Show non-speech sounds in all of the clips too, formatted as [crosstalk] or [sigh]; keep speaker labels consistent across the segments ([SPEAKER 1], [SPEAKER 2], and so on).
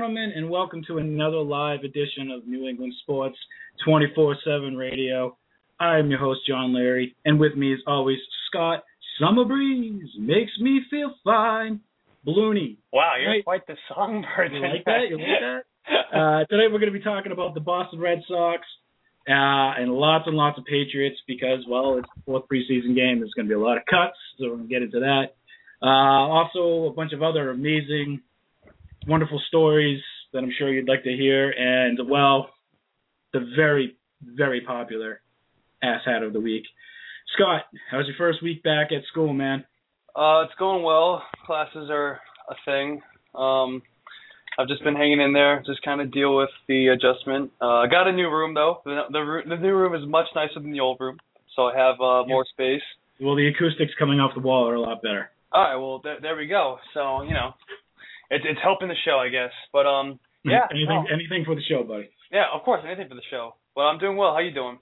[SPEAKER 1] gentlemen, and welcome to another live edition of New England Sports 24 7 Radio. I'm your host, John Leary, and with me, as always, Scott Summer Breeze makes me feel fine. Bluni.
[SPEAKER 2] Wow, you're
[SPEAKER 1] Right.
[SPEAKER 2] quite the songbird.
[SPEAKER 1] You like that? You like that? [laughs] Uh, today, we're going to be talking about the Boston Red Sox uh, and lots and lots of Patriots because, well, it's the fourth preseason game. There's going to be a lot of cuts, so we're going to get into that. Uh, also, a bunch of other amazing wonderful stories that I'm sure you'd like to hear, and well, the very, very popular ass hat of the week. Scott, how's your first week back at school, man?
[SPEAKER 2] Uh, it's going well. Classes are a thing. Um, I've just been hanging in there, just kind of deal with the adjustment. Uh, I got a new room though. The, the the new room is much nicer than the old room, so I have uh, more space.
[SPEAKER 1] Well, the acoustics coming off the wall are a lot better.
[SPEAKER 2] All right, well there, there we go. So you know, it's it's helping the show, I guess. But um, yeah,
[SPEAKER 1] anything,
[SPEAKER 2] no.
[SPEAKER 1] anything for the show, buddy.
[SPEAKER 2] yeah, of course, anything for the show. Well, I'm doing well. How you doing?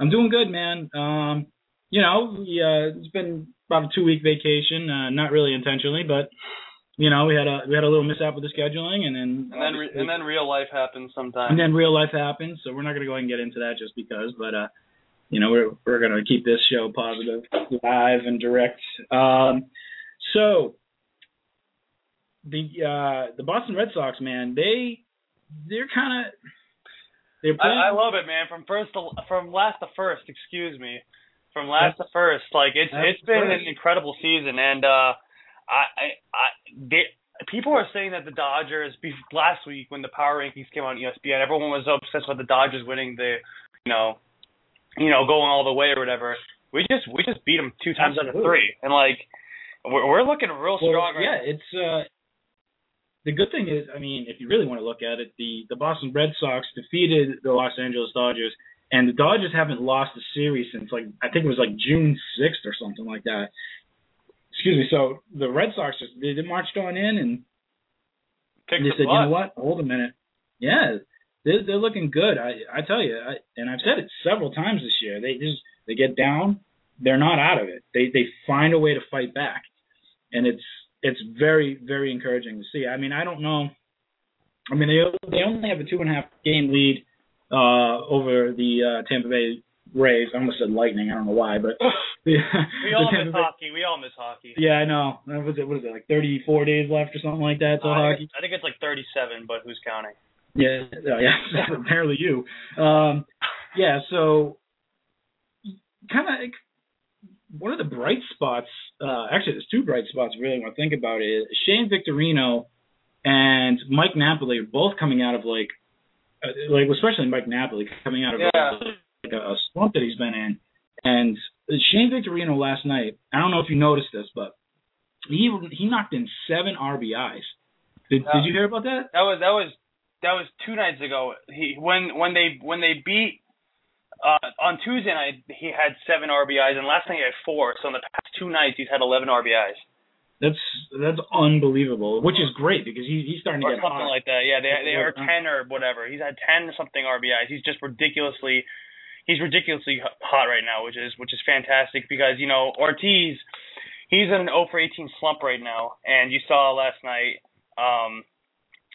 [SPEAKER 1] I'm doing good, man. Um, you know, we, uh, it's been about a two week vacation, uh, not really intentionally, but you know, we had a we had a little mishap with the scheduling, and then
[SPEAKER 2] And then re- and then real life happens sometimes.
[SPEAKER 1] and then real life happens. So we're not going to go ahead and get into that just because, but uh, you know, we're we're going to keep this show positive, live and direct. Um, so the uh the Boston Red Sox, man, they they're kind of they're playing.
[SPEAKER 2] I, I love it, man. From first to from last to first, excuse me, from last to first. Like it's it's been
[SPEAKER 1] first.
[SPEAKER 2] an incredible season, and uh, I I, they, people are saying that the Dodgers last week when the power rankings came out on ESPN, everyone was obsessed with the Dodgers winning the, you know, you know going all the way or whatever. We just we just beat them two times out of three, and like we're we're looking real
[SPEAKER 1] well,
[SPEAKER 2] strong. right
[SPEAKER 1] yeah, it's uh the good thing is, I mean, if you really want to look at it, the the Boston Red Sox defeated the Los Angeles Dodgers, and the Dodgers haven't lost a series since like I think it was like June sixth or something like that. Excuse me. So the Red Sox just they, marched on in and
[SPEAKER 2] Kicked
[SPEAKER 1] they
[SPEAKER 2] the
[SPEAKER 1] said, you know what? Hold a minute. Yeah, they're they're looking good. I I tell you, I, and I've said it several times this year. They just they get down, they're not out of it. They they find a way to fight back, and it's it's very very encouraging to see. I mean, I don't know. I mean, they they only have a two and a half game lead uh over the uh Tampa Bay Rays. I almost said Lightning. I don't know why, but [laughs] the,
[SPEAKER 2] we all miss
[SPEAKER 1] Bay-
[SPEAKER 2] hockey. We all miss hockey.
[SPEAKER 1] Yeah, I know. What was it? What is it? Like 34 days left or something like that till
[SPEAKER 2] Uh, I,
[SPEAKER 1] hockey.
[SPEAKER 2] think, I think it's like 37, but who's counting?
[SPEAKER 1] Yeah, uh, yeah. [laughs] apparently you. Um, yeah. So, kind of one of the bright spots. Uh, actually, there's two bright spots. Really, when I think about it, is Shane Victorino and Mike Napoli are both coming out of like, like especially Mike Napoli coming out of
[SPEAKER 2] Yeah.
[SPEAKER 1] like a, a slump that he's been in. And Shane Victorino last night. I don't know if you noticed this, but he he knocked in seven RBIs. Did,
[SPEAKER 2] Yeah.
[SPEAKER 1] did you hear about that?
[SPEAKER 2] That was that was that was two nights ago. He when when they when they beat uh on Tuesday night he had seven RBIs and last night he had four. So in the past two nights he's had eleven RBIs
[SPEAKER 1] That's that's unbelievable, which is great because he, he's starting to
[SPEAKER 2] or
[SPEAKER 1] get
[SPEAKER 2] something
[SPEAKER 1] hot.
[SPEAKER 2] like that. Yeah, they they are ten or whatever. He's had ten something RBIs. He's just ridiculously he's ridiculously hot right now, which is which is fantastic because you know Ortiz he's in an 0 for 18 slump right now, and you saw last night. Um,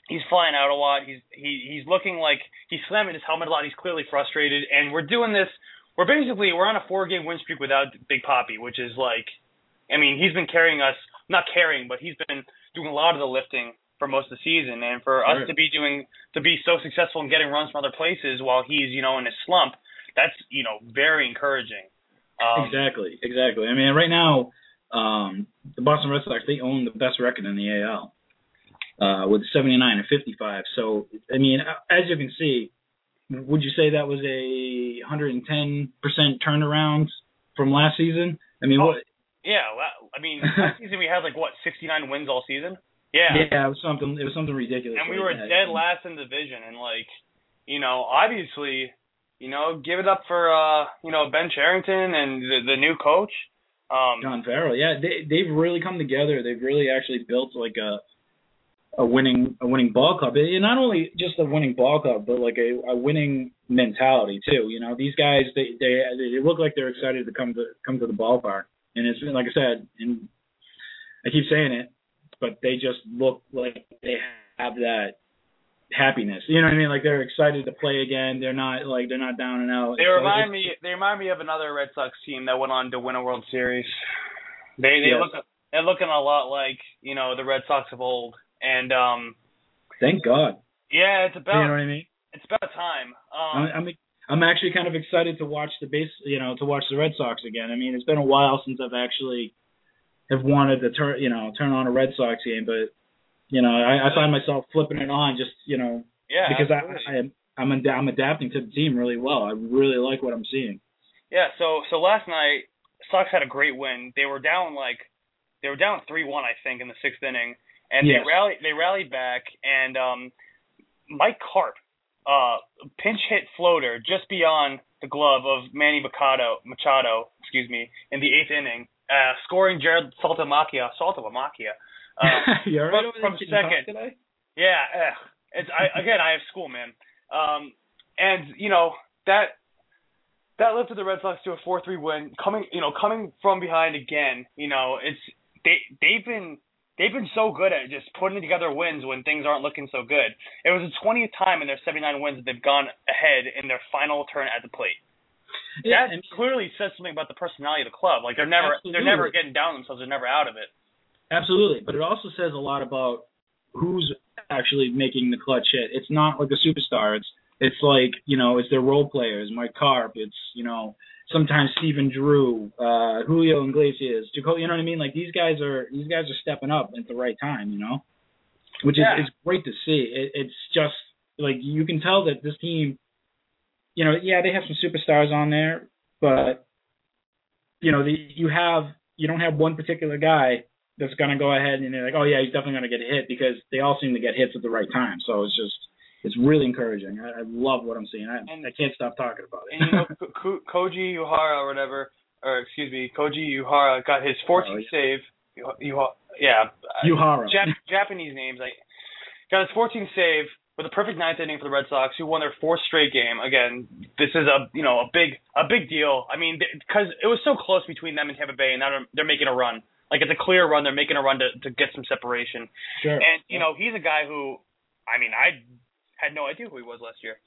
[SPEAKER 2] he's flying out a lot. He's he he's looking like he's slamming his helmet a lot. He's clearly frustrated, and we're doing this. We're basically we're on a four game win streak without Big Poppy, which is like, I mean, he's been carrying us, not carrying, but he's been doing a lot of the lifting for most of the season, and for us to be doing to be so successful in getting runs from other places while he's you know in his slump, that's you know very encouraging. Um,
[SPEAKER 1] exactly, exactly. I mean, right now, um, the Boston Red Sox they own the best record in the AL uh, with 79 and 55. So, I mean, as you can see, would you say that was a 110 percent turnaround from last season? I mean,
[SPEAKER 2] Oh,
[SPEAKER 1] what?
[SPEAKER 2] Yeah, well, I mean, [laughs] last season we had like what 69 wins all season. Yeah,
[SPEAKER 1] Yeah, it was something. It was something ridiculous.
[SPEAKER 2] and we were
[SPEAKER 1] that.
[SPEAKER 2] dead last in the division, and like, you know, obviously, you know, give it up for uh, you know, Ben Cherington and the, the new coach. Um,
[SPEAKER 1] John Farrell, yeah, they they've really come together. They've really actually built like a a winning a winning ball club. And not only just a winning ball club, but like a, a winning mentality too. You know, these guys they they they look like they're excited to come to come to the ballpark. And it's like I said, and I keep saying it, but they just look like they have that happiness. You know what I mean? Like they're excited to play again. They're not like they're not down and out.
[SPEAKER 2] They remind me. They remind me of another Red Sox team that went on to win a World Series. They they
[SPEAKER 1] Yes.
[SPEAKER 2] look they're looking a lot like you know the Red Sox of old. And um
[SPEAKER 1] Thank God.
[SPEAKER 2] yeah, it's about.
[SPEAKER 1] You know what I mean?
[SPEAKER 2] it's about time. Um,
[SPEAKER 1] I'm, I'm I'm actually kind of excited to watch the base, you know, to watch the Red Sox again. I mean, it's been a while since I've actually have wanted to turn, you know, turn on a Red Sox game, but you know, I, I find myself flipping it on just, you know,
[SPEAKER 2] yeah,
[SPEAKER 1] because
[SPEAKER 2] absolutely.
[SPEAKER 1] I, I am I'm ad- I'm adapting to the team really well. I really like what I'm seeing.
[SPEAKER 2] Yeah, so so last night Sox had a great win. They were down like they were down three one I think in the sixth inning, and
[SPEAKER 1] Yes.
[SPEAKER 2] they rallied they rallied back and um Mike Carp uh pinch hit floater just beyond the glove of Manny Machado Machado excuse me in the eighth inning, uh scoring Jarrod Saltamacchia Saltamacchia. [laughs] Uh,
[SPEAKER 1] right
[SPEAKER 2] from- second.
[SPEAKER 1] today?
[SPEAKER 2] Yeah, it's I again I have school, man. Um, and you know that that lifted the Red Sox to a four three win. Coming you know coming from behind again, you know it's they they've been they've been so good at just putting together wins when things aren't looking so good. It was the twentieth time in their seventy nine wins that they've gone ahead in their final turn at the plate.
[SPEAKER 1] Yeah,
[SPEAKER 2] that clearly says something about the personality of the club. Like they're never they're never getting down themselves. They're never out of it.
[SPEAKER 1] Absolutely, but it also says a lot about who's actually making the clutch hit. It's not like a superstar. It's it's like you know, it's their role players. Mike Carp. It's you know, sometimes Stephen Drew, uh, Julio Iglesias, Jacoby. You know what I mean? Like these guys are these guys are stepping up at the right time. You know, which is it's great to see. It, it's just like you can tell that this team. You know, yeah, they have some superstars on there, but you know, the, you have you don't have one particular guy that's going to go ahead and they're like, oh yeah, he's definitely going to get a hit because they all seem to get hits at the right time. So it's just, it's really encouraging. I, I love what I'm seeing. I,
[SPEAKER 2] And-
[SPEAKER 1] I can't stop talking about it.
[SPEAKER 2] and you know [laughs] Ko- Ko- Koji Uehara or whatever, or excuse me, Koji Uehara got his 14th
[SPEAKER 1] Oh, yeah.
[SPEAKER 2] save. You, you, yeah, uh,
[SPEAKER 1] Yuhara.
[SPEAKER 2] Jap- Japanese names. Like, got his 14th save with a perfect ninth inning for the Red Sox, who won their fourth straight game. Again, this is a you know a big a big deal. I mean, because it was so close between them and Tampa Bay, and now they're, they're making a run. Like it's a clear run. They're making a run to to get some separation.
[SPEAKER 1] sure.
[SPEAKER 2] And you know, he's a guy who, I mean, I had no idea who he was last year.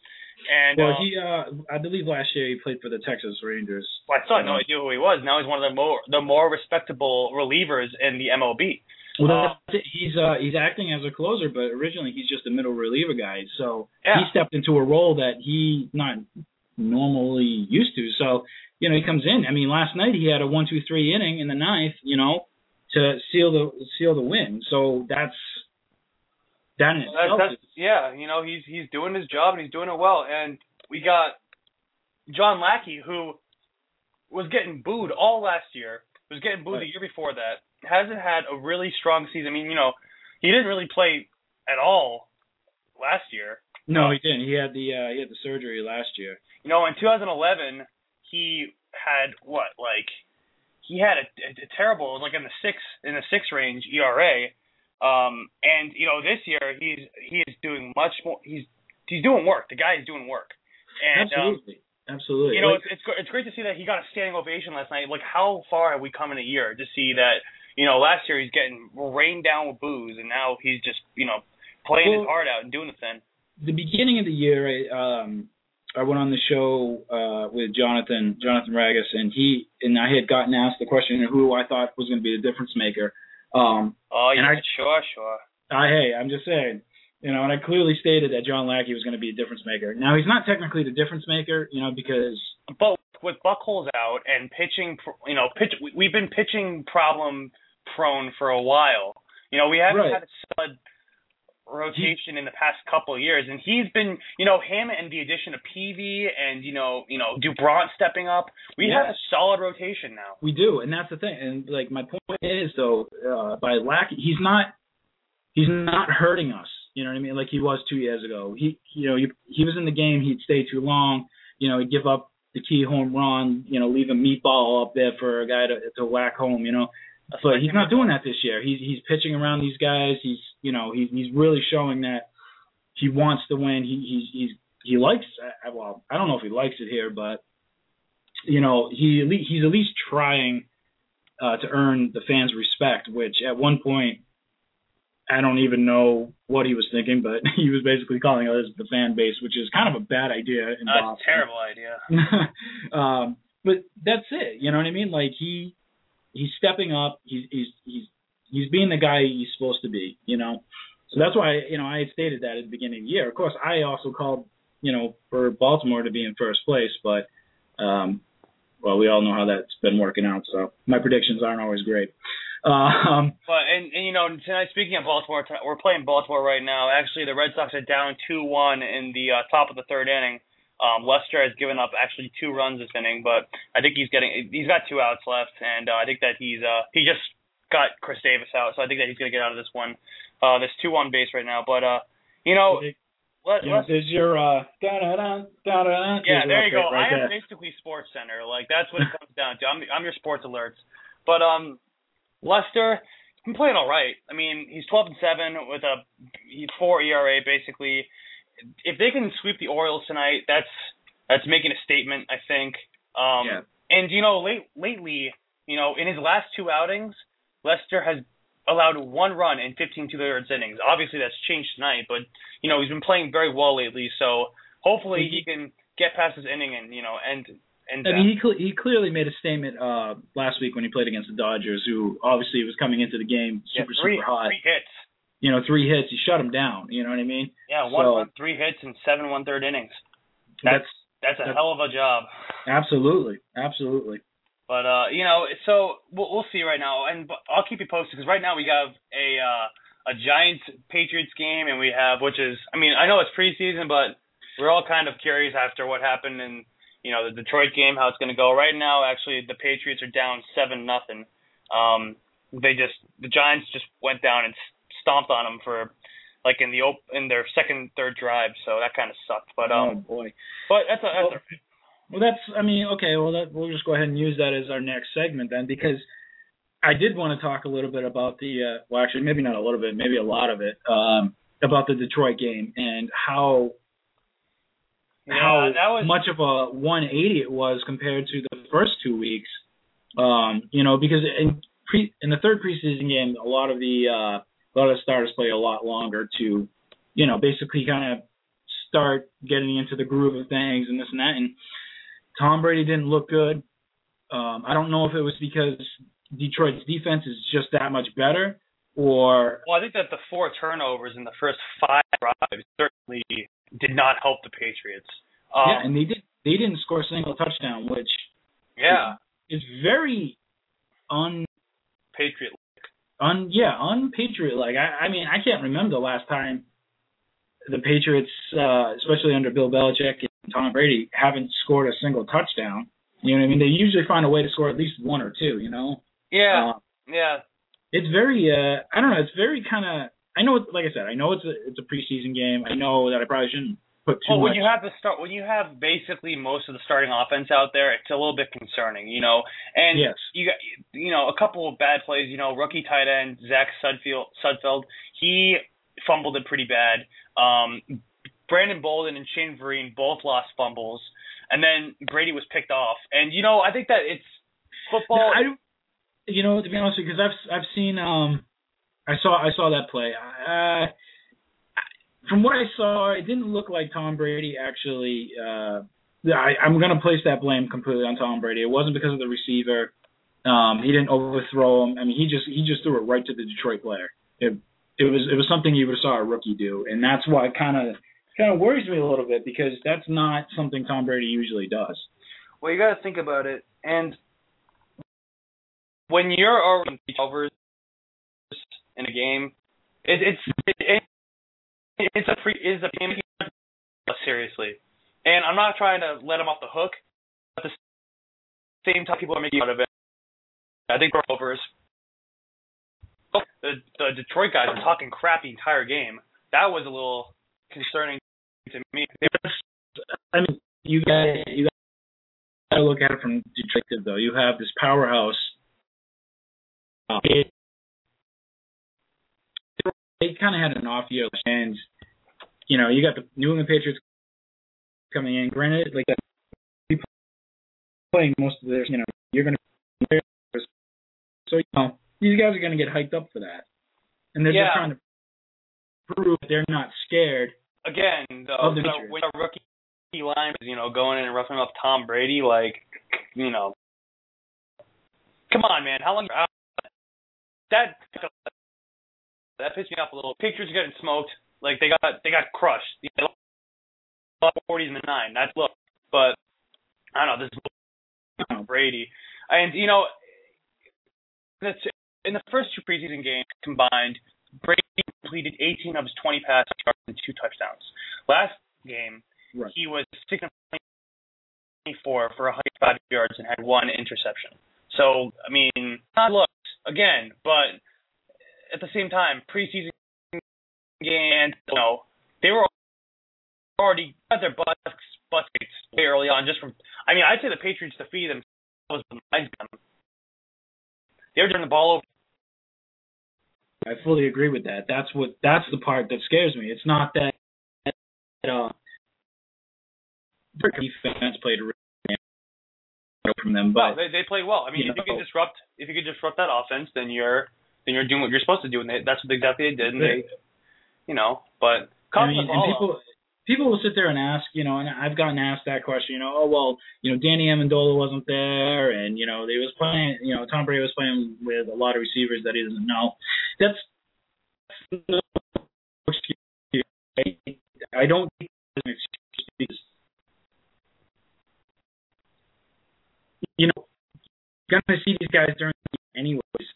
[SPEAKER 2] And
[SPEAKER 1] well,
[SPEAKER 2] uh,
[SPEAKER 1] he, uh, I believe last year he played for the Texas Rangers.
[SPEAKER 2] Well, I still had no idea who he was. Now he's one of the more the more respectable relievers in the MLB.
[SPEAKER 1] Well, that's it. he's uh, he's acting as a closer, but originally he's just a middle reliever guy. So
[SPEAKER 2] Yeah.
[SPEAKER 1] he stepped into a role that he not normally used to. So you know he comes in. I mean, last night he had a one two three inning in the ninth. You know, to seal the seal the win. So that's that in
[SPEAKER 2] That's,
[SPEAKER 1] itself.
[SPEAKER 2] that's, yeah, you know he's he's doing his job and he's doing it well. And we got John Lackey who was getting booed all last year. Was getting booed
[SPEAKER 1] Right.
[SPEAKER 2] the year before that. Hasn't had a really strong season. I mean, you know, he didn't really play at all last year.
[SPEAKER 1] no, he didn't. He had the uh, he had the surgery last year.
[SPEAKER 2] You know, in 2011, he had what like he had a, a, a terrible like in the six in the six range ERA. Um, and you know this year he's he is doing much more. He's he's doing work. The guy is doing work. And um,
[SPEAKER 1] Absolutely, absolutely.
[SPEAKER 2] you know
[SPEAKER 1] Like-
[SPEAKER 2] it's, it's it's great to see that he got a standing ovation last night. Like how far have we come in a year to see that? You know, last year he's getting rained down with booze, and now he's just you know playing his heart out and doing the thing.
[SPEAKER 1] the beginning of the year, I, um, I went on the show uh, with Jonathan Jonathan Ragus, and he and I had gotten asked the question of who I thought was going to be the difference maker. Um,
[SPEAKER 2] Oh yeah,
[SPEAKER 1] I-
[SPEAKER 2] sure, sure.
[SPEAKER 1] I, hey, I'm just saying, you know, and I clearly stated that John Lackey was going to be a difference maker. Now he's not technically the difference maker, you know, because
[SPEAKER 2] but with Buchholz out and pitching, you know, pitch we- we've been pitching problem prone for a while. You know, we haven't
[SPEAKER 1] Right.
[SPEAKER 2] had a solid rotation in the past couple of years, and he's been, you know, him and the addition of Peavy and you know, you know, Dubront stepping up. We have a solid rotation now.
[SPEAKER 1] we do, and that's the thing. And like my point is though, uh, by lack, he's not he's not hurting us. You know what I mean? Like he was two years ago. He you know he he was in the game. He'd stay too long. You know he'd give up the key home run, you know, leave a meatball up there for a guy to to whack home, you know. But he's not doing that this year. He's he's pitching around these guys. He's you know he's he's really showing that he wants to win. He he's he's he likes well I don't know if he likes it here, but you know he he's at least trying uh, to earn the fans' respect. Which at one point I don't even know what he was thinking, but [laughs] he was basically calling us the fan base, which is kind of a bad idea. In
[SPEAKER 2] That's
[SPEAKER 1] Boston.
[SPEAKER 2] a terrible idea. [laughs]
[SPEAKER 1] um, but that's it. You know what I mean? Like he he's stepping up. He's he's he's he's being the guy he's supposed to be. You know, so that's why you know I had stated that at the beginning of the year. Of course, I also called you know for Baltimore to be in first place, but um, well, we all know how that's been working out. So my predictions aren't always great. [laughs] Um,
[SPEAKER 2] but and, and you know tonight, speaking of Baltimore, we're playing Baltimore right now. Actually, the Red Sox are down two one in the uh, top of the third inning. Um, Lester has given up actually two runs this inning, but I think he's getting he's got two outs left, and uh, I think that he's uh, he just got Chris Davis out, so I think that he's gonna get out of this one. Uh, this two one base right now, but uh, you know.
[SPEAKER 1] Let, yeah, there's your uh da da da da da.
[SPEAKER 2] Yeah, there you go.
[SPEAKER 1] Right
[SPEAKER 2] I am
[SPEAKER 1] there.
[SPEAKER 2] basically Sports Center. Like that's what it comes [laughs] down to. I'm I'm your sports alerts. But um Lester, he's been playing all right. I mean, he's 12 and seven with a four ERA basically. If they can sweep the Orioles tonight, that's that's making a statement, I think. Um,
[SPEAKER 1] yeah.
[SPEAKER 2] And you know, late lately, you know, in his last two outings, Lester has allowed one run in 15 two-thirds innings. Obviously, that's changed tonight, but you know, he's been playing very well lately. So hopefully, he can get past his inning and you know, and and,
[SPEAKER 1] I mean, he cl- he clearly made a statement uh, last week when he played against the Dodgers, who obviously was coming into the game super
[SPEAKER 2] yeah, three,
[SPEAKER 1] super hot.
[SPEAKER 2] Three hits.
[SPEAKER 1] You know, three hits. you shut him down. You know what I mean?
[SPEAKER 2] Yeah, one
[SPEAKER 1] so,
[SPEAKER 2] run, three hits, and seven one third innings.
[SPEAKER 1] That's
[SPEAKER 2] that's a
[SPEAKER 1] that's,
[SPEAKER 2] hell of a job.
[SPEAKER 1] Absolutely, absolutely.
[SPEAKER 2] But uh, you know, so we'll, we'll see right now, and I'll keep you posted because right now we have a uh, a Giants Patriots game, and we have which is, I mean, I know it's preseason, but we're all kind of curious after what happened in you know the Detroit game, how it's going to go. Right now, actually, the Patriots are down seven nothing. Um, they just the Giants just went down and stomped on them for like in the op- in their second third drive, so that kind of sucked. But um,
[SPEAKER 1] oh boy,
[SPEAKER 2] but that's a, that's
[SPEAKER 1] well, well, that's I mean, okay, well that we'll just go ahead and use that as our next segment then because I did want to talk a little bit about the uh, well, actually maybe not a little bit, maybe a lot of it um, about the Detroit game and how
[SPEAKER 2] yeah,
[SPEAKER 1] how
[SPEAKER 2] was,
[SPEAKER 1] much of a 180 it was compared to the first two weeks. Um, you know, because in pre in the third preseason game, a lot of the uh, of the starters play a lot longer to, you know, basically kind of start getting into the groove of things and this and that. And Tom Brady didn't look good. Um, I don't know if it was because Detroit's defense is just that much better, or
[SPEAKER 2] well, I think that the four turnovers in the first five drives certainly did not help the Patriots. Um,
[SPEAKER 1] yeah, and they did they didn't score a single touchdown, which
[SPEAKER 2] yeah
[SPEAKER 1] is, is very un
[SPEAKER 2] patriot
[SPEAKER 1] un yeah unpatriot like. I, I mean I can't remember the last time the Patriots, uh, especially under Bill Belichick and Tom Brady, haven't scored a single touchdown. You know what I mean? They usually find a way to score at least one or two. You know?
[SPEAKER 2] Yeah.
[SPEAKER 1] Uh,
[SPEAKER 2] yeah.
[SPEAKER 1] It's very uh I don't know. It's very kind of I know, it's, like I said, I know it's a it's a preseason game. I know that I probably shouldn't put too
[SPEAKER 2] well,
[SPEAKER 1] much.
[SPEAKER 2] when you have the start, when you have basically most of the starting offense out there, it's a little bit concerning, you know. And
[SPEAKER 1] yes.
[SPEAKER 2] you got, you know, a couple of bad plays. You know, rookie tight end Zach Sudfeld, Sudfeld, he fumbled it pretty bad. Um, Brandon Bolden and Shane Vereen both lost fumbles, and then Brady was picked off. And you know, I think that it's football.
[SPEAKER 1] No, I you know, to be honest, because I've I've seen um I saw I saw that play. Uh, from what I saw, it didn't look like Tom Brady actually. Uh, I, I'm going to place that blame completely on Tom Brady. It wasn't because of the receiver. Um, he didn't overthrow him. I mean, he just he just threw it right to the Detroit player. It it was it was something you would have saw a rookie do, and that's why it kind of kind of worries me a little bit because that's not something Tom Brady usually does.
[SPEAKER 2] Well, you got to think about it, and when you're already overs in a game, it, it's it, it's a free is a game seriously, and I'm not trying to let him off the hook. At the same time, people are making out of it. I think we're. Oh, the the Detroit guys are talking crap the entire game. That was a little concerning to me.
[SPEAKER 1] I mean, you guys you gotta look at it from perspective though. You have this powerhouse. It, they kind of had an off year, and you know you got the New England Patriots coming in. Granted, like people playing most of their, you know, you're going to. So you know these guys are going to get hyped up for that, and they're
[SPEAKER 2] Yeah.
[SPEAKER 1] just trying to prove that they're not scared.
[SPEAKER 2] Again, though,
[SPEAKER 1] the
[SPEAKER 2] a-
[SPEAKER 1] Patriots.
[SPEAKER 2] a rookie line, is you know, going in and roughing up Tom Brady, like, you know, come on, man, how long? That that pissed me off a little. Patriots getting smoked, like they got they got crushed. They lost forties and the nine. That's look, but I don't know. This is Brady, and you know, that's in the first two preseason games combined. Brady completed 18 of his 20 passes and two touchdowns. Last game,
[SPEAKER 1] Right.
[SPEAKER 2] he was 6 of 24 for 105 yards and had one interception. So, I mean, not looks again, but at the same time, preseason and you know, they were already got their butts butts way early on. Just from, I mean, I'd say the Patriots defeated themselves besides them. They were turning the ball over.
[SPEAKER 1] I fully agree with that. That's what that's the part that scares me. It's not that that uh defense played from them,
[SPEAKER 2] Well,
[SPEAKER 1] but
[SPEAKER 2] they they played well. I mean,
[SPEAKER 1] you
[SPEAKER 2] if you
[SPEAKER 1] can
[SPEAKER 2] disrupt if you can disrupt that offense, then you're then you're doing what you're supposed to do, and they, that's what exactly they did. And they, you know, but
[SPEAKER 1] I mean, and people
[SPEAKER 2] up.
[SPEAKER 1] people will sit there and ask, you know, and I've gotten asked that question, you know, oh well, you know, Danny Amendola wasn't there, and you know, they was playing, you know, Tom Brady was playing with a lot of receivers that he doesn't know. That's no excuse. I don't think that's an excuse because you know, you're gonna see these guys during the game anyways.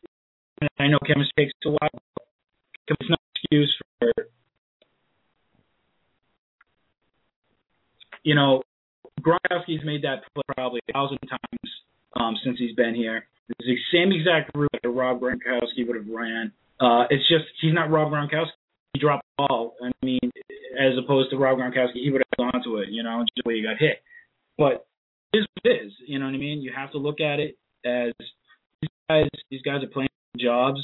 [SPEAKER 1] I know chemistry takes a while. but It's not excuse for you know, Gronkowski's made that play probably a thousand times um, since he's been here. It's the same exact route that Rob Gronkowski would have ran. Uh, it's just he's not Rob Gronkowski. He dropped the ball. I mean, as opposed to Rob Gronkowski, he would have gone to it, you know, just the way he got hit. But it is what it is. You know what I mean? You have to look at it as these guys. These guys are playing jobs,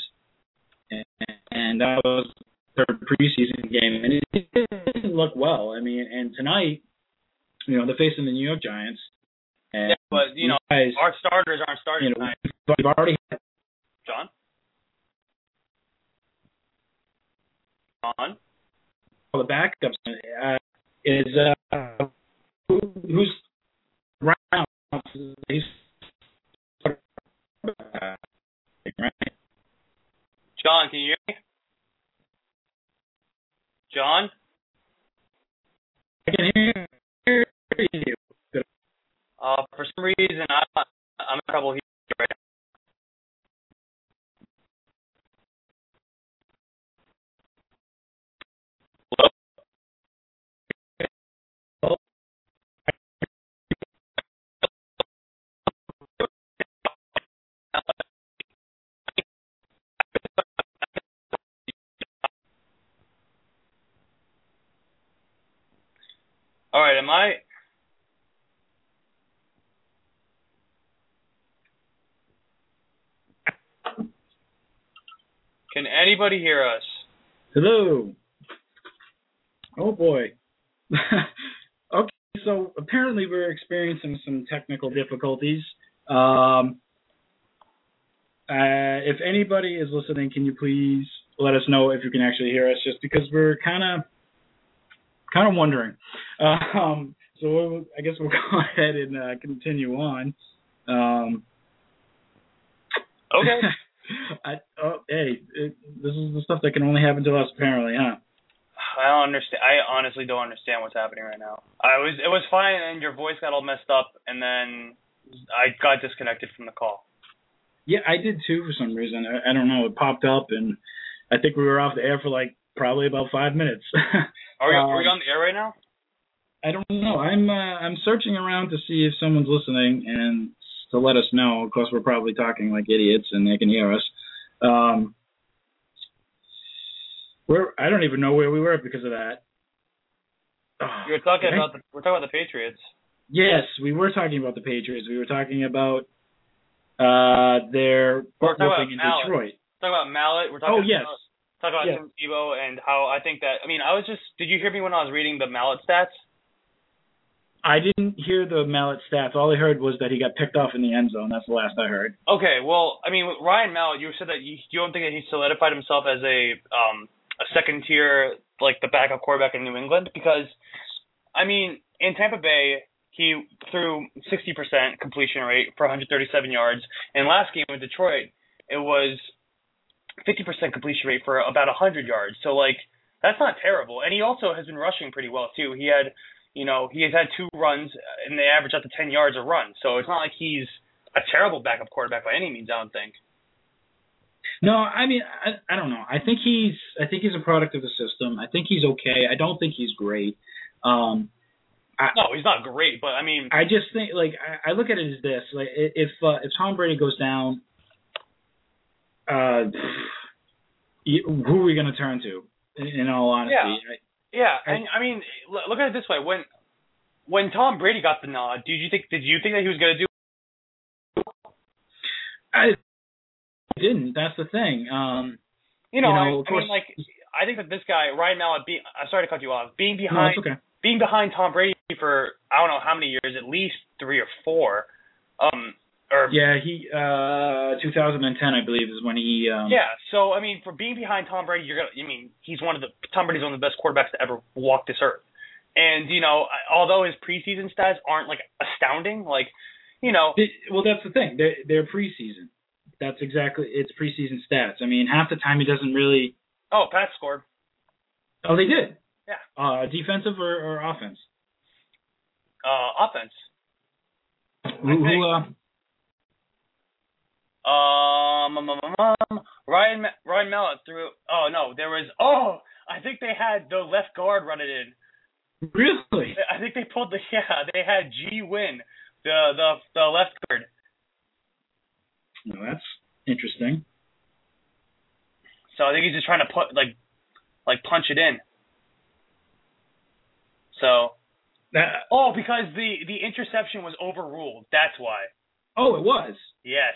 [SPEAKER 1] and, and that was their preseason game, and it didn't look well. I mean, and tonight, you know, they're facing the New York Giants. And
[SPEAKER 2] Yeah, but you know,
[SPEAKER 1] guys,
[SPEAKER 2] our starters aren't starting
[SPEAKER 1] you know,
[SPEAKER 2] tonight.
[SPEAKER 1] we've already had
[SPEAKER 2] John. John.
[SPEAKER 1] all the backups. Uh, is uh, who, who's around? He's.
[SPEAKER 2] John, can you hear me? John.
[SPEAKER 1] I can hear you.
[SPEAKER 2] Uh, for some reason, I, I'm in trouble here right All right, am I? Can anybody hear us?
[SPEAKER 1] Hello. Oh boy. [laughs] okay, so apparently we're experiencing some technical difficulties. Um, uh, if anybody is listening, can you please let us know if you can actually hear us? Just because we're kind of kind of wondering. [laughs] Um, so we'll, I guess we'll [laughs] go ahead and uh, continue on. Um,
[SPEAKER 2] Okay. [laughs]
[SPEAKER 1] I, oh, hey, it, this is the stuff that can only happen to us, apparently, huh?
[SPEAKER 2] I don't understand. I honestly don't understand what's happening right now. I was it was fine, and your voice got all messed up, and then I got disconnected from the call.
[SPEAKER 1] Yeah, I did too for some reason. I, I don't know. It popped up, and I think we were off the air for like probably about five minutes. [laughs]
[SPEAKER 2] Are we
[SPEAKER 1] Um,
[SPEAKER 2] are we on the air right now?
[SPEAKER 1] I don't know. I'm uh, I'm searching around to see if someone's listening and to let us know. Of course, we're probably talking like idiots, and they can hear us. Um, we're I don't even know where we were because of that. Oh,
[SPEAKER 2] You're talking about the we're talking about the Patriots.
[SPEAKER 1] Yes, we were talking about the Patriots. We were talking about uh their
[SPEAKER 2] We're talking
[SPEAKER 1] whooping in
[SPEAKER 2] about Mallett.
[SPEAKER 1] Detroit.
[SPEAKER 2] Talk about Mallett. We're talking
[SPEAKER 1] Oh yes.
[SPEAKER 2] about, talk about
[SPEAKER 1] Yes.
[SPEAKER 2] Tim Tebow and how I think that. I mean, I was just. Did you hear me when I was reading the Mallett stats?
[SPEAKER 1] I didn't hear the Mallett stats. All I heard was that he got picked off in the end zone. That's the last I heard.
[SPEAKER 2] Okay, well, I mean, Ryan Mallett, you said that you, you don't think that he solidified himself as a um a second tier like the backup quarterback in New England because, I mean, in Tampa Bay he threw 60% completion rate for 137 yards, and last game with Detroit it was 50% completion rate for about 100 yards. So like that's not terrible, and he also has been rushing pretty well too. He had you know, he has had two runs and they average up to 10 yards a run. So it's not like he's a terrible backup quarterback by any means, I don't think.
[SPEAKER 1] No, I mean, I, I don't know. I think he's, I think he's a product of the system. I think he's okay. I don't think he's great. Um, I,
[SPEAKER 2] No, he's not great, but I mean,
[SPEAKER 1] I just think, like, I, I look at it as this: like, if uh, if Tom Brady goes down, uh, who are we going to turn to? In, in all honesty,
[SPEAKER 2] Yeah. yeah, and I mean, look at it this way: when when Tom Brady got the nod, did you think did you think that he was going to do?
[SPEAKER 1] I, I didn't. That's the thing. Um,
[SPEAKER 2] You know,
[SPEAKER 1] You know,
[SPEAKER 2] I,
[SPEAKER 1] of
[SPEAKER 2] I mean, like I think that this guy Ryan Mallett, being I'm sorry to cut you off, being behind
[SPEAKER 1] it's okay.
[SPEAKER 2] being behind Tom Brady for I don't know how many years, at least three or four. Um, or
[SPEAKER 1] Yeah, he uh 2010, I believe, is when he. Um,
[SPEAKER 2] Yeah, so I mean, for being behind Tom Brady, you're gonna. I mean, he's one of the Tom Brady's one of the best quarterbacks to ever walk this earth. And you know, although his preseason stats aren't like astounding, like you know,
[SPEAKER 1] Th- Well, that's the thing. They're, they're preseason. That's exactly it's preseason stats. I mean, half the time he doesn't really.
[SPEAKER 2] oh, Pat scored.
[SPEAKER 1] Oh, they did.
[SPEAKER 2] Yeah.
[SPEAKER 1] Uh, defensive or, or offense?
[SPEAKER 2] Uh, offense.
[SPEAKER 1] Who, who, uh,
[SPEAKER 2] Um, um, um, um, um, Ryan Ryan Mallett threw. Oh no, there was. Oh, I think they had the left guard run it in.
[SPEAKER 1] really?
[SPEAKER 2] I think they pulled the. [laughs] Yeah, they had G Win, the the the left guard.
[SPEAKER 1] No, that's interesting.
[SPEAKER 2] So I think he's just trying to put like like punch it in. So
[SPEAKER 1] That,
[SPEAKER 2] oh, because the the interception was overruled. That's why.
[SPEAKER 1] oh, it was.
[SPEAKER 2] Yes.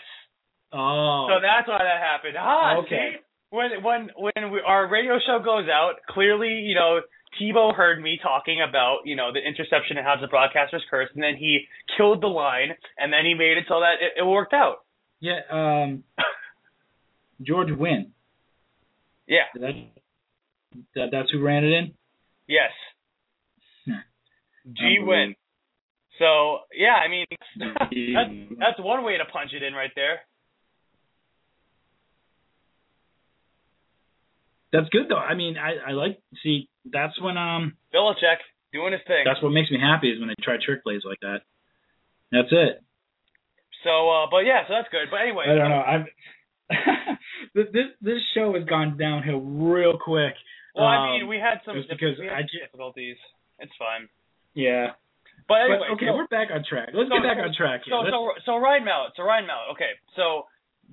[SPEAKER 1] Oh.
[SPEAKER 2] So that's why that happened. Ah,
[SPEAKER 1] Okay.
[SPEAKER 2] see? When when when we, our radio show goes out, clearly, you know, Tebow heard me talking about, you know, the interception and how the broadcasters cursed, and then he killed the line, and then he made it so that it, it worked out.
[SPEAKER 1] yeah. Um. [laughs] George Winn.
[SPEAKER 2] Yeah.
[SPEAKER 1] That, that that's who ran it in.
[SPEAKER 2] Yes.
[SPEAKER 1] Hmm.
[SPEAKER 2] G win. So yeah, I mean [laughs] that's that's one way to punch it in right there.
[SPEAKER 1] That's good though. I mean, I I like see. That's when um.
[SPEAKER 2] Belichick doing his thing.
[SPEAKER 1] That's what makes me happy is when they try trick plays like that. That's it.
[SPEAKER 2] So, uh, but yeah, so that's good. But anyway,
[SPEAKER 1] I don't know. I'm. [laughs] this this show has gone downhill real quick.
[SPEAKER 2] well, I mean,
[SPEAKER 1] Um,
[SPEAKER 2] we had some
[SPEAKER 1] because
[SPEAKER 2] we had
[SPEAKER 1] I
[SPEAKER 2] some difficulties. It's fine.
[SPEAKER 1] Yeah.
[SPEAKER 2] But
[SPEAKER 1] But,
[SPEAKER 2] anyway,
[SPEAKER 1] okay,
[SPEAKER 2] so,
[SPEAKER 1] we're back on track. Let's
[SPEAKER 2] so-
[SPEAKER 1] get back on track here.
[SPEAKER 2] so
[SPEAKER 1] Let's-
[SPEAKER 2] so so Ryan Mallett. So Ryan Mallett. Okay, so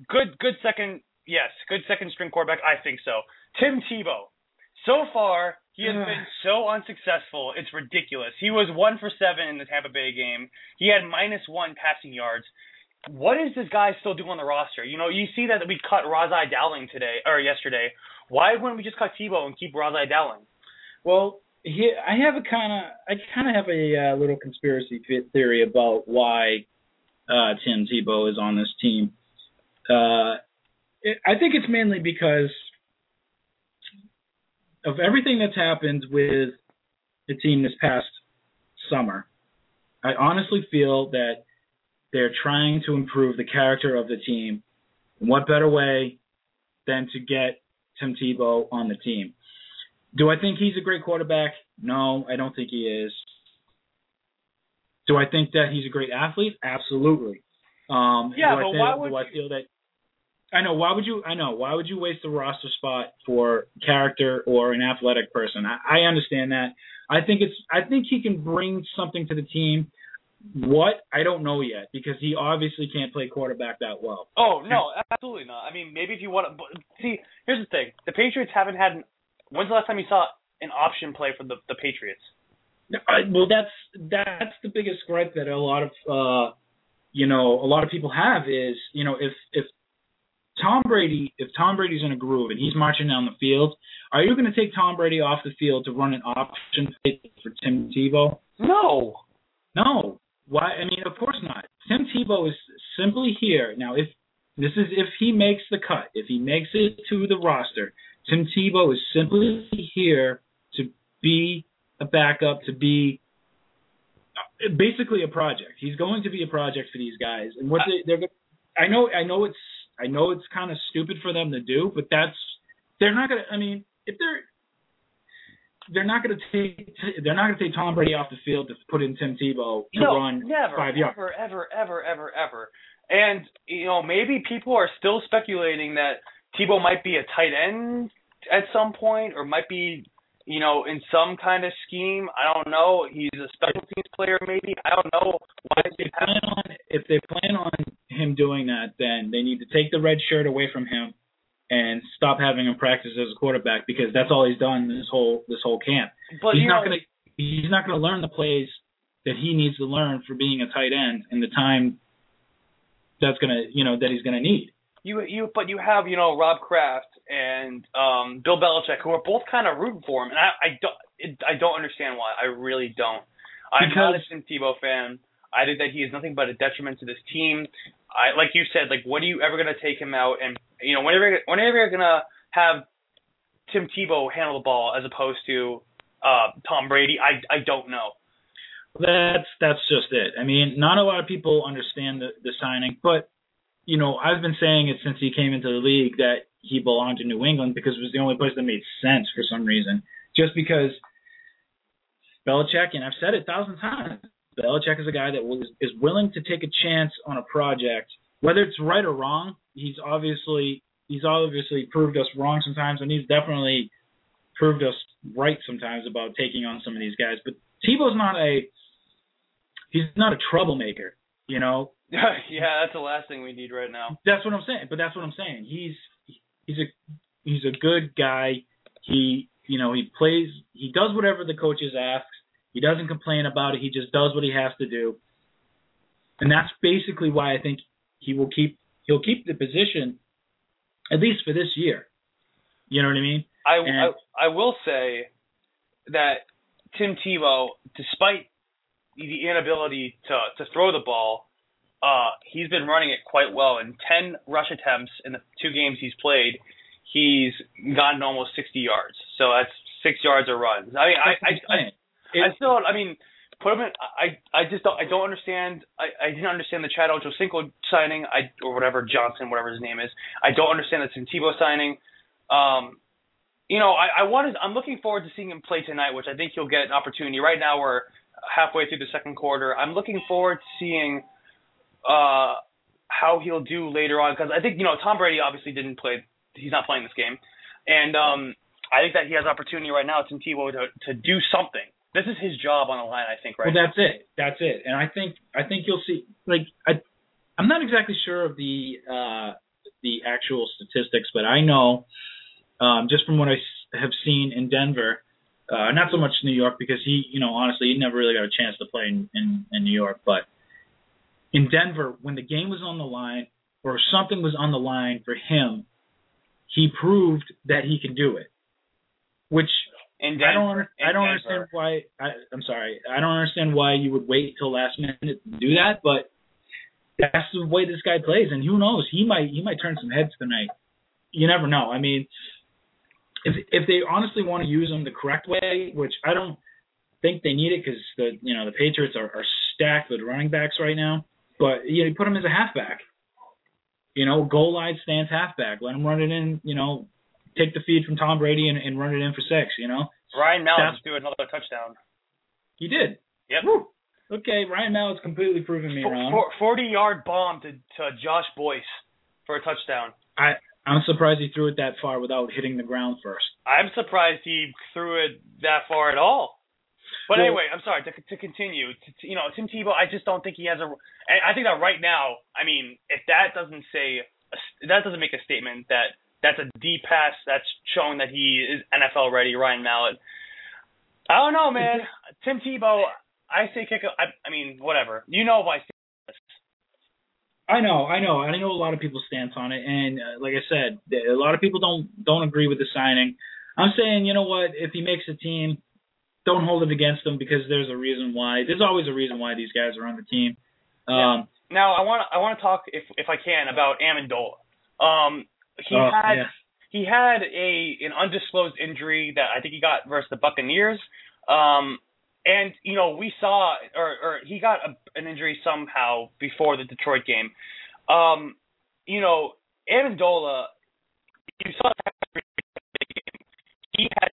[SPEAKER 2] good good second. Yes, good second string quarterback. I think so. Tim Tebow. So far, he has been so unsuccessful. It's ridiculous. He was one for seven in the Tampa Bay game. He had minus one passing yards. What is this guy still doing on the roster? You know, you see that we cut Ras-I Dowling today or yesterday. Why wouldn't we just cut Tebow and keep Ras-I Dowling?
[SPEAKER 1] Well, here I have a kind of I kind of have a uh, little conspiracy theory about why uh, Tim Tebow is on this team. Uh, it, I think it's mainly because of everything that's happened with the team this past summer. I honestly feel that they're trying to improve the character of the team. And what better way than to get Tim Tebow on the team? Do I think he's a great quarterback? No, I don't think he is. Do I think that he's a great athlete? Absolutely. Um,
[SPEAKER 2] Yeah,
[SPEAKER 1] I
[SPEAKER 2] but
[SPEAKER 1] feel,
[SPEAKER 2] why would
[SPEAKER 1] do I
[SPEAKER 2] you-
[SPEAKER 1] feel that? I know. Why would you? I know. Why would you waste a roster spot for character or an athletic person? I, I understand that. I think it's. I think he can bring something to the team. What I don't know yet because he obviously can't play quarterback that well.
[SPEAKER 2] Oh no, absolutely not. I mean, maybe if you want to see, here's the thing: the Patriots haven't had. An, when's the last time you saw an option play for the the Patriots?
[SPEAKER 1] Well, that's that's the biggest gripe that a lot of uh, you know a lot of people have is you know if if Tom Brady if Tom Brady's in a groove and he's marching down the field, are you going to take Tom Brady off the field to run an option for Tim Tebow?
[SPEAKER 2] No.
[SPEAKER 1] No. Why? I mean, of course not. Tim Tebow is simply here now. If this is if he makes the cut, if he makes it to the roster, Tim Tebow is simply here to be a backup, to be basically a project. He's going to be a project for these guys, and what they, they're. I know, I know it's, I know it's kind of stupid for them to do, but that's they're not gonna. I mean, if they're they're not going to take they're not going to take Tom Brady off the field to put in Tim Tebow to
[SPEAKER 2] no,
[SPEAKER 1] run
[SPEAKER 2] never,
[SPEAKER 1] five yards.
[SPEAKER 2] Ever, ever, ever, ever, ever. And you know, maybe people are still speculating that Tebow might be a tight end at some point, or might be, you know, in some kind of scheme. I don't know. He's a special teams player, maybe. I don't know. Why
[SPEAKER 1] if they plan on if they plan on him doing that, then they need to take the red shirt away from him and stop having him practice as a quarterback because that's all he's done this whole this whole camp.
[SPEAKER 2] But
[SPEAKER 1] he's not
[SPEAKER 2] know,
[SPEAKER 1] gonna he's not gonna learn the plays that he needs to learn for being a tight end in the time that's gonna you know that he's gonna need.
[SPEAKER 2] You you but you have you know Rob Kraft and um Bill Belichick who are both kind of rooting for him, and I I don't it, I don't understand why. I really don't. I'm
[SPEAKER 1] because,
[SPEAKER 2] not a Tim Tebow fan. I think that he is nothing but a detriment to this team. I like you said, like what are you ever gonna take him out and you know whenever whenever you're gonna have Tim Tebow handle the ball as opposed to uh Tom Brady, I I don't know.
[SPEAKER 1] That's that's just it. I mean, not a lot of people understand the, the signing, but you know, I've been saying it since he came into the league that he belonged to New England because it was the only place that made sense for some reason. Just because Belichick, and I've said it a thousand times, Belichick is a guy that is willing to take a chance on a project, whether it's right or wrong. He's obviously he's obviously proved us wrong sometimes, and he's definitely proved us right sometimes about taking on some of these guys. But Tebow's not a he's not a troublemaker, you know. [laughs]
[SPEAKER 2] yeah, that's the last thing we need right now.
[SPEAKER 1] That's what I'm saying. But that's what I'm saying. He's he's a he's a good guy. He you know he plays he does whatever the coaches ask. He doesn't complain about it. He just does what he has to do. And that's basically why I think he will keep he'll keep the position at least for this year. You know what I mean?
[SPEAKER 2] I
[SPEAKER 1] And-
[SPEAKER 2] I, I will say that Tim Tebow, despite the inability to to throw the ball, uh, he's been running it quite well. In ten rush attempts in the two games he's played, he's gotten almost 60 yards. So that's six yards of runs. I mean, I I, I, I still, I mean, put him in. I I just don't I don't understand. I I didn't understand the Chad Ochocinco signing. I or whatever Johnson, whatever his name is. I don't understand the Tebow signing. Um, you know, I I wanted. I'm looking forward to seeing him play tonight, which I think he'll get an opportunity. Right now, we're halfway through the second quarter. I'm looking forward to seeing uh how he'll do later on because I think you know Tom Brady obviously didn't play. He's not playing this game, and um I think that he has opportunity right now, Tim Tebow, to to do something. This is his job on the line, I think, right?
[SPEAKER 1] Well, that's it. That's it. And I think I think you'll see. Like I, I'm not exactly sure of the uh, the actual statistics, but I know um, just from what I have seen in Denver, uh, not so much New York because he, you know, honestly, he never really got a chance to play in, in in New York, but in Denver, when the game was on the line or something was on the line for him, he proved that he can do it. Which
[SPEAKER 2] in
[SPEAKER 1] I don't. Under, I don't understand why. I, I'm sorry. I don't understand why you would wait till last minute to do that. But that's the way this guy plays, and who knows? He might. He might turn some heads tonight. You never know. I mean, if if they honestly want to use him the correct way, which I don't think they need it because the you know the Patriots are, are stacked with running backs right now. But you know, you put him as a halfback. You know, goal line stance halfback. Let him run it in. You know, take the feed from Tom Brady and, and run it in for six. You know.
[SPEAKER 2] Ryan Mallett threw another touchdown.
[SPEAKER 1] He did.
[SPEAKER 2] Yep.
[SPEAKER 1] Woo. Okay, Ryan Mallett's completely proven me
[SPEAKER 2] Fo-
[SPEAKER 1] wrong.
[SPEAKER 2] for- 40 yard bomb to, to Josh Boyce for a touchdown.
[SPEAKER 1] I I'm surprised he threw it that far without hitting the ground first.
[SPEAKER 2] I'm surprised he threw it that far at all. But
[SPEAKER 1] Well-
[SPEAKER 2] anyway, I'm sorry to to continue. To, to- you know, Tim Tebow, I just don't think he has a. and I think that right now, I mean, if that doesn't say a, that doesn't make a statement that that's a deep pass that's showing that he is NFL ready, Ryan Mallett. I don't know, man. [laughs] Tim Tebow, I say kick. I, I mean, whatever. You know my stance.
[SPEAKER 1] I know, I know, I know a lot of people's stance on it, and uh, like I said, a lot of people don't don't agree with the signing. I'm saying, you know what? If he makes a team, don't hold it against them because there's a reason why. There's always a reason why these guys are on the team. Um,
[SPEAKER 2] yeah. Now I want I want to talk if if I can about Amendola. Um, he
[SPEAKER 1] oh,
[SPEAKER 2] had
[SPEAKER 1] yeah.
[SPEAKER 2] he had a an undisclosed injury that I think he got versus the Buccaneers. Um, and you know we saw or or he got a, an injury somehow before the Detroit game. Um, you know Amendola, you saw he had